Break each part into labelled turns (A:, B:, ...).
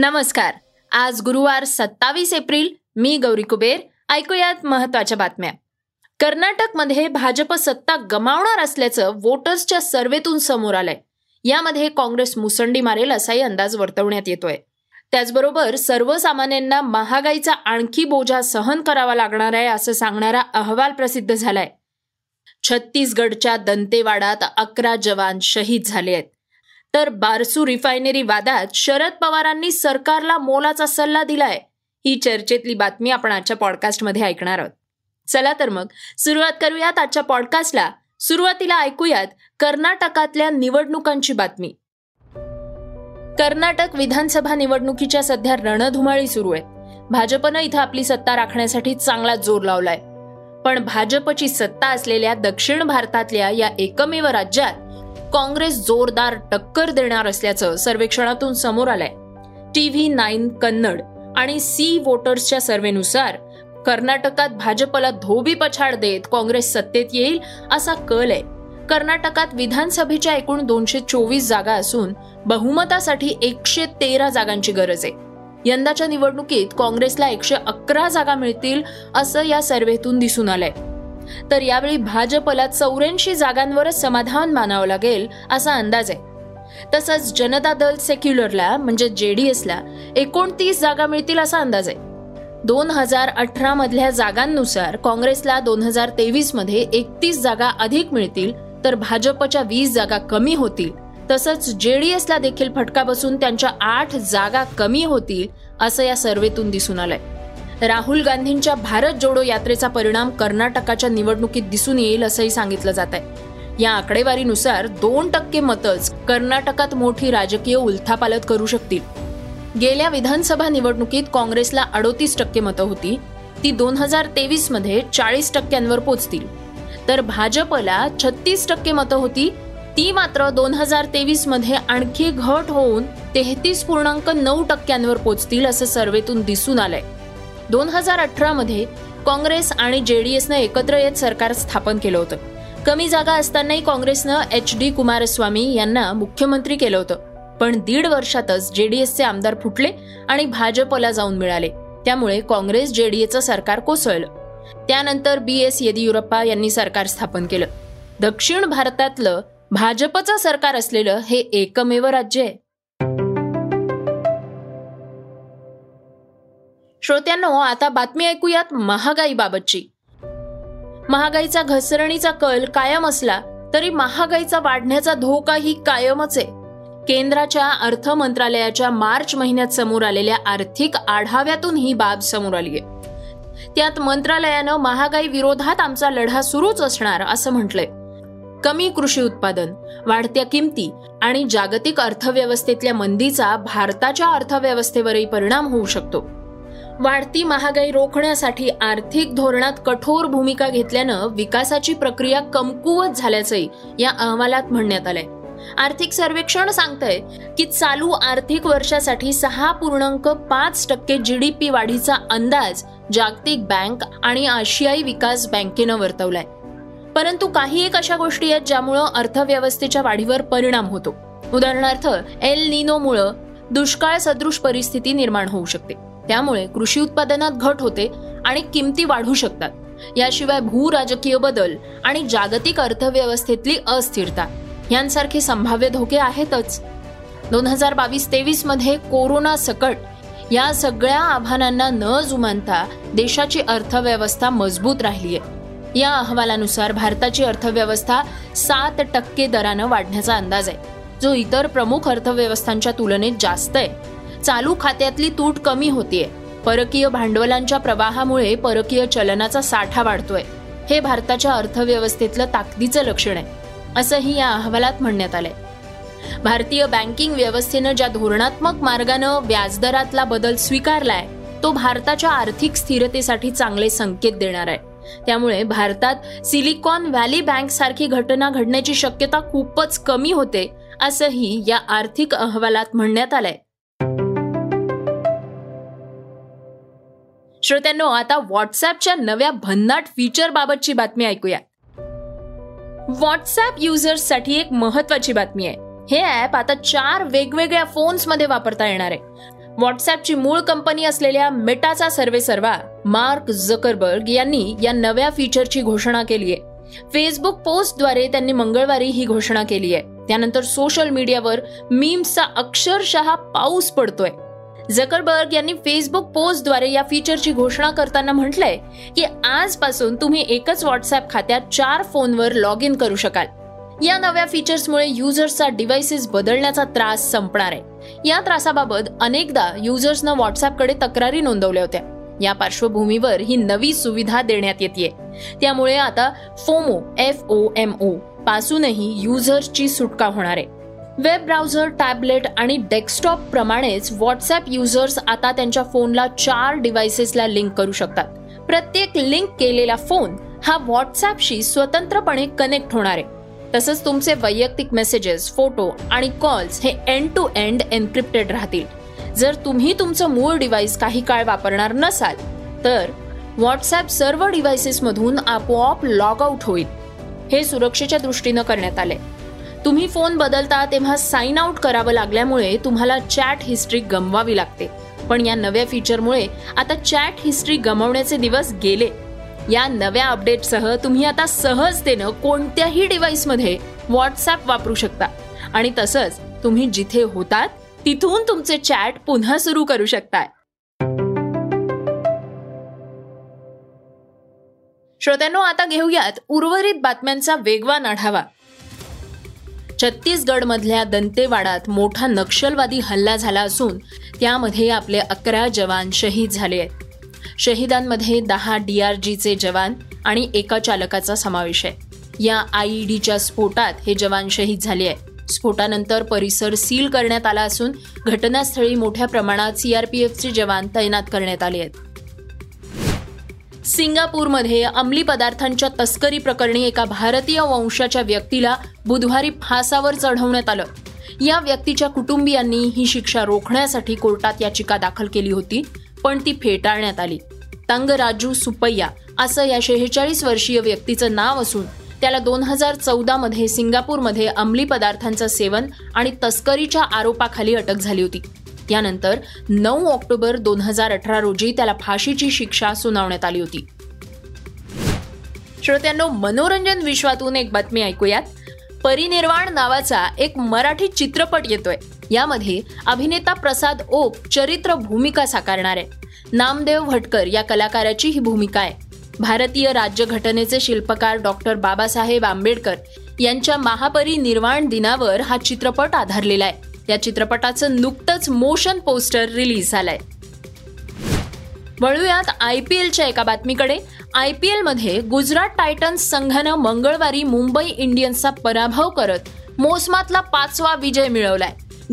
A: नमस्कार. आज गुरुवार सत्तावीस एप्रिल मी गौरी कुबेर. ऐकूयात महत्त्वाच्या बातम्या. कर्नाटकमध्ये भाजप सत्ता गमावणार असल्याचं वोटर्सच्या सर्वेतून समोर आलंय. यामध्ये काँग्रेस मुसंडी मारेल असाही अंदाज वर्तवण्यात येतोय. त्याचबरोबर सर्वसामान्यांना महागाईचा आणखी बोजा सहन करावा लागणार आहे असं सांगणारा अहवाल प्रसिद्ध झालाय. छत्तीसगडच्या दंतेवाडात अकरा जवान शहीद झाले आहेत. तर बारसू रिफायनरी वादात शरद पवारांनी सरकारला मोलाचा सल्ला दिलाय. ही चर्चेतली बातमी आपण आजच्या पॉडकास्टमध्ये ऐकणार आहोत. चला तर मग सुरुवात करूयात आजच्या पॉडकास्टला. सुरुवातीला ऐकूयात कर्नाटकातल्या निवडणुकांची बातमी. कर्नाटक विधानसभा निवडणुकीच्या सध्या रणधुमाळी सुरू आहे भाजपनं इथं आपली सत्ता राखण्यासाठी चांगला जोर लावलाय. पण भाजपची सत्ता असलेल्या दक्षिण भारतातल्या या एकमेव राज्यात काँग्रेस जोरदार टक्कर देणार असल्याचं सर्वेक्षणातून समोर आलंय. टीव्ही नाईन कन्नड आणि सी वोटर्सच्या सर्वेनुसार कर्नाटकात भाजपला धोबी पछाड देत काँग्रेस सत्तेत येईल असा कल आहे. कर्नाटकात विधानसभेच्या एकूण दोनशे चोवीस जागा असून बहुमतासाठी एकशे तेरा जागांची गरज आहे. यंदाच्या निवडणुकीत काँग्रेसला एकशे अकरा जागा मिळतील असं या सर्व्हेतून दिसून आलंय. तर यावेळी भाजपला चौऱ्याऐंशी जागांवरच समाधान मानावं लागेल असा अंदाज आहे. तसंच जनता दल सेक्युलरला म्हणजे जेडीएसला एकोणतीस जागा मिळतील असा अंदाज आहे. दोन हजार अठरा मधल्या जागांनुसार काँग्रेसला दोन हजार तेवीसमध्ये एकतीस जागा अधिक मिळतील तर भाजपच्या वीस जागा कमी होतील. तसंच जेडीएसला देखील फटका बसून त्यांच्या आठ जागा कमी होतील असं या सर्वेतून दिसून आलंय. राहुल गांधींच्या भारत जोडो यात्रेचा परिणाम कर्नाटकाच्या निवडणुकीत दिसून येईल असंही सांगितलं जात आहे. या आकडेवारीनुसार दोन टक्के मतच कर्नाटकात मोठी राजकीय उलथापालत करू शकतील. गेल्या विधानसभा निवडणुकीत काँग्रेसला अडोतीस टक्के मतं होती ती दोन हजार तेवीसमध्ये चाळीस टक्क्यांवर पोचतील. तर भाजपला छत्तीस टक्के मतं होती ती मात्र दोन हजार तेवीसमध्ये आणखी घट होऊन तेहतीस पूर्णांक नऊ टक्क्यांवर पोचतील असं सर्वेतून दिसून आलंय. दोन हजार अठरामध्ये काँग्रेस आणि जे डी एसनं एकत्र येत सरकार स्थापन केलं होतं. कमी जागा असतानाही काँग्रेसनं एच डी कुमारस्वामी यांना मुख्यमंत्री केलं होतं. पण दीड वर्षातच जेडीएसचे आमदार फुटले आणि भाजपला जाऊन मिळाले. त्यामुळे काँग्रेस जेडीएचं सरकार कोसळलं. त्यानंतर बी एस येदियुरप्पा यांनी सरकार स्थापन केलं. दक्षिण भारतातलं भाजपचं सरकार असलेलं हे एकमेव राज्य आहे. श्रोत्यांनो आता बातमी ऐकूयात महागाईबाबतची महागाईचा घसरणीचा कल कायम असला तरी महागाईचा वाढण्याचा धोकाही कायमच आहे. केंद्राच्या अर्थ मंत्रालयाच्या मार्च महिन्यात समोर आलेल्या आर्थिक आढाव्यातून ही बाब समोर आली आहे. त्यात मंत्रालयानं महागाई विरोधात आमचा लढा सुरूच असणार असं म्हटलंय. कमी कृषी उत्पादन वाढत्या किमती आणि जागतिक अर्थव्यवस्थेतल्या मंदीचा भारताच्या अर्थव्यवस्थेवरही परिणाम होऊ शकतो. वाढती महागाई रोखण्यासाठी आर्थिक धोरणात कठोर भूमिका घेतल्यानं विकासाची प्रक्रिया कमकुवत झाल्याचंही या अहवालात म्हणण्यात आलंय. आर्थिक सर्वेक्षण सांगतंय की चालू आर्थिक वर्षासाठी सहा पूर्णांक पाच टक्के जीडीपी वाढीचा अंदाज जागतिक बँक आणि आशियाई विकास बँकेनं वर्तवलाय. परंतु काही एक अशा गोष्टी आहेत ज्यामुळं अर्थव्यवस्थेच्या वाढीवर परिणाम होतो. उदाहरणार्थ एल निनोमुळं दुष्काळ सदृश परिस्थिती निर्माण होऊ शकते. त्यामुळे कृषी उत्पादनात घट होते आणि किमती वाढू शकतात. याशिवाय भू राजकीय बदल आणि जागतिक अर्थव्यवस्थेतली अस्थिरता यांसारखे संभाव्य धोके आहेतच. दोन हजार बावीस तेवीसमध्ये कोरोना सकट या सगळ्या आव्हानांना न जुमानता देशाची अर्थव्यवस्था मजबूत राहिली आहे या अहवालानुसार भारताची अर्थव्यवस्था सात टक्के दरानं वाढण्याचा अंदाज आहे जो इतर प्रमुख अर्थव्यवस्थांच्या तुलनेत जास्त आहे. चालू खात्यातली तूट कमी होतीये. परकीय भांडवलांच्या प्रवाहामुळे परकीय चलनाचा साठा वाढतोय. हे भारताच्या अर्थव्यवस्थेतलं ताकदीचं लक्षण आहे असंही या अहवालात म्हणण्यात आलंय. भारतीय बँकिंग व्यवस्थेनं ज्या धोरणात्मक मार्गानं व्याजदरातला बदल स्वीकारलाय तो भारताच्या आर्थिक स्थिरतेसाठी चांगले संकेत देणार आहे. त्यामुळे भारतात सिलिकॉन व्हॅली बँक सारखी घटना घडण्याची शक्यता खूपच कमी होते असंही या आर्थिक अहवालात म्हणण्यात आलंय. श्रोत्यांनो आता व्हॉट्सअपच्या नव्या भन्नाट फीचर बाबतची बातमी ऐकूया. व्हॉट्सअप युजर्ससाठी एक महत्वाची बातमी आहे. हे ऍप आता चार वेगवेगळ्या फोन्समध्ये वापरता येणार आहे. व्हॉट्सअपची मूळ कंपनी असलेल्या मेटाचा सर्वे सर्वा मार्क झकरबर्ग यांनी या नव्या फीचरची घोषणा केली आहे. फेसबुक पोस्टद्वारे त्यांनी मंगळवारी ही घोषणा केली आहे. त्यानंतर सोशल मीडियावर मीम्सचा अक्षरशः पाऊस पडतोय. झकरबर्ग यांनी फेसबुक पोस्टद्वारे या फीचरची घोषणा करताना म्हटलंय की आजपासून तुम्ही एकच व्हॉट्सअप खात्यात चार फोनवर लॉग इन करू शकाल. या नव्या फीचर्समुळे युजर्सचा डिव्हाइसेस बदलण्याचा त्रास संपणार आहे. या त्रासाबाबत अनेकदा युजर्सनं व्हॉट्सअपकडे तक्रारी नोंदवल्या होत्या. या पार्श्वभूमीवर ही नवी सुविधा देण्यात येते त्यामुळे आता FOMO F O M O पासूनही युजर्सची सुटका होणार आहे. वेब ब्राउझर टॅबलेट आणि डेस्कटॉप प्रमाणेच व्हॉट्सअप युजर्स आता त्यांच्या फोनला चार डिव्हाइसेसला लिंक करू शकतात. प्रत्येक लिंक केलेला फोन हा व्हॉट्सअपशी स्वतंत्रपणे कनेक्ट होणार आहे. तसंच तुमचे वैयक्तिक मेसेजेस फोटो आणि कॉल्स हे एंड टू एंड एन्क्रिप्टेड राहतील. जर तुम्ही तुमचं मूळ डिव्हाइस काही काळ वापरणार नसाल तर व्हॉट्सअप सर्व डिव्हाइसेसमधून आपोआप लॉग आउट होईल. हे सुरक्षेच्या दृष्टीनं करण्यात आले तुम्ही फोन बदलता तेव्हा साइन आउट करावं लागल्यामुळे तुम्हाला चॅट हिस्ट्री गमवावी लागते. पण या नव्या फीचरमुळे आता चॅट हिस्ट्री गमवण्याचे दिवस गेले. या नव्या अपडेटसह तुम्ही आता सहजतेनं कोणत्याही डिव्हाइसमध्ये व्हॉट्सॲप वापरू शकता. आणि तसंच तुम्ही जिथे होतात तिथून तुमचे चॅट पुन्हा सुरू करू शकताय. श्रोत्यांनो आता घेऊयात उर्वरित बातम्यांचा वेगवान आढावा. छत्तीसगडमधल्या दंतेवाडात मोठा नक्षलवादी हल्ला झाला असून त्यामध्ये आपले अकरा जवान शहीद झाले आहेत. शहीदांमध्ये दहा डी आर जीचे जवान आणि एका चालकाचा समावेश आहे. या आयईडीच्या स्फोटात हे जवान शहीद झाले आहेत. स्फोटानंतर परिसर सील करण्यात आला असून घटनास्थळी मोठ्या प्रमाणात सीआरपीएफचे जवान तैनात करण्यात आले आहेत. सिंगापूरमध्ये अंमली पदार्थांच्या तस्करी प्रकरणी एका भारतीय वंशाच्या व्यक्तीला बुधवारी फासावर चढवण्यात आलं. या व्यक्तीच्या कुटुंबियांनी ही शिक्षा रोखण्यासाठी कोर्टात याचिका दाखल केली होती पण ती फेटाळण्यात आली. तंगराजू सुपैया असं या शेहेचाळीस वर्षीय व्यक्तीचं नाव असून त्याला दोन हजार चौदा मध्ये सिंगापूरमध्ये अंमली पदार्थांचं सेवन आणि तस्करीच्या आरोपाखाली अटक झाली होती. त्यानंतर नऊ ऑक्टोबर दोन हजार अठरा रोजी त्याला फाशीची शिक्षा सुनावण्यात आली होती. श्रोत्यांनो मनोरंजन विश्वातून एक बातमी ऐकूयात. परिनिर्वाण नावाचा एक मराठी चित्रपट येतोय. यामध्ये अभिनेता प्रसाद ओक चरित्र भूमिका साकारणार आहे. नामदेव भटकर या कलाकाराची ही भूमिका आहे. भारतीय राज्यघटनेचे शिल्पकार डॉक्टर बाबासाहेब आंबेडकर यांच्या महापरिनिर्वाण दिनावर हा चित्रपट आधारलेला आहे. या चित्रपटाचं नुकतंच मोशन पोस्टर रिलीज झालंय. वळूयात आय पी एलच्या एका बातमीकडे. आय पी एलमध्ये गुजरात टायटन्स संघानं मंगळवारी मुंबई इंडियन्सचा पराभव करत मोसमातला पाचवा विजय मिळवलाय.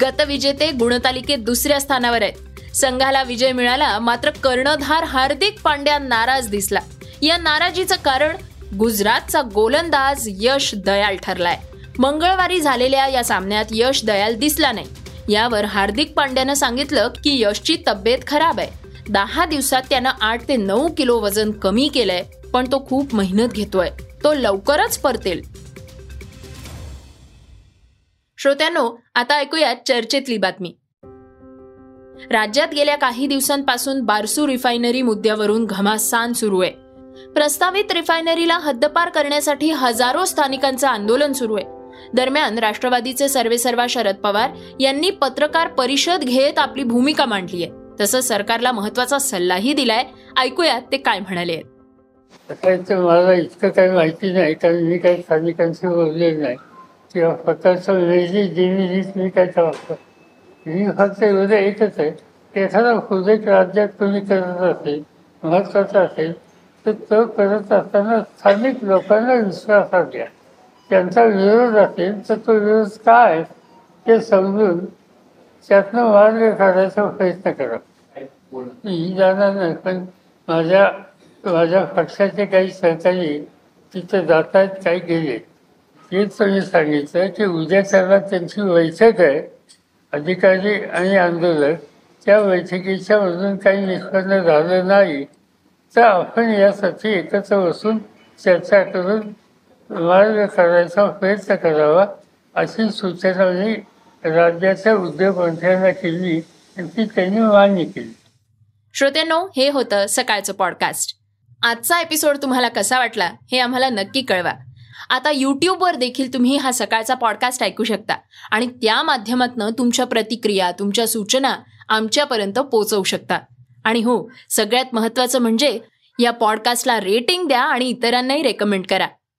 A: गतविजेते गुणतालिकेत दुसऱ्या स्थानावर आहेत. संघाला विजय मिळाला मात्र कर्णधार हार्दिक पांड्या नाराज दिसला. या नाराजीचं कारण गुजरातचा गोलंदाज यश दयाल ठरलाय. मंगळवारी झालेल्या या सामन्यात यश दयाल दिसला नाही. यावर हार्दिक पांड्यानं सांगितलं की यशची तब्येत खराब आहे. दहा दिवसात त्यानं आठ ते नऊ किलो वजन कमी केलंय पण तो खूप मेहनत घेतोय. तो लवकरच परतेल. श्रोत्यांनो आता ऐकूयात चर्चेतली बातमी. राज्यात गेल्या काही दिवसांपासून बारसू रिफायनरी मुद्द्यावरून घमासान सुरू आहे. प्रस्तावित रिफायनरीला हद्दपार करण्यासाठी हजारो स्थानिकांचं आंदोलन सुरू आहे. दरम्यान राष्ट्रवादीचे सर्वेसर्वा शरद पवार यांनी पत्रकार परिषद घेत आपली भूमिका मांडली आहे. तसंच सरकारला महत्त्वाचा सल्लाही दिलाय. ऐकूयात ते काय म्हणाले
B: मला इतकं काही माहिती नाही कारण मी काही स्थानिकांशी बोलले नाही. किंवा स्वतःचं वेगळी दिनी मी काय वापरतो मी फक्त एवढं एकच आहे की एखादा प्रोजेक्ट राज्यात तुम्ही करत असेल महत्त्वाचा असेल तर तो करत असताना स्थानिक लोकांना विश्वासात घ्या त्यांचा विरोध असेल तर तो विरोध काय ते समजून त्यातनं मार्ग काढायचा प्रयत्न करा. मी जाणार नाही पण माझ्या माझ्या पक्षाचे काही सहकारी तिथे जात आहेत काही गेले. हेच तुम्ही सांगितलं की उद्या त्यांना त्यांची बैठक आहे अधिकारी आणि आंदोलक. त्या बैठकीच्या मधून काही निष्पन्न झालं नाही. तर आपण यासाठी एकत्र बसून चर्चा करून मार्ग करायचा प्रयत्न करावा अशी सूचना मी राज्याच्या उद्योगमंत्र्यांना केली आणि ती त्यांनी मान्य केली.
A: श्रोत्यांनो हे होतं सकाळचं पॉडकास्ट आजचा एपिसोड तुम्हाला कसा वाटला हे आम्हाला नक्की कळवा. आता यूट्यूबवर देखील तुम्ही हा सकाळचा पॉडकास्ट ऐकू शकता आणि त्या माध्यमातनं तुमच्या प्रतिक्रिया तुमच्या सूचना आमच्यापर्यंत पोचवू शकता. आणि हो सगळ्यात महत्त्वाचं म्हणजे या पॉडकास्टला रेटिंग द्या आणि इतरांनाही रेकमेंड करा.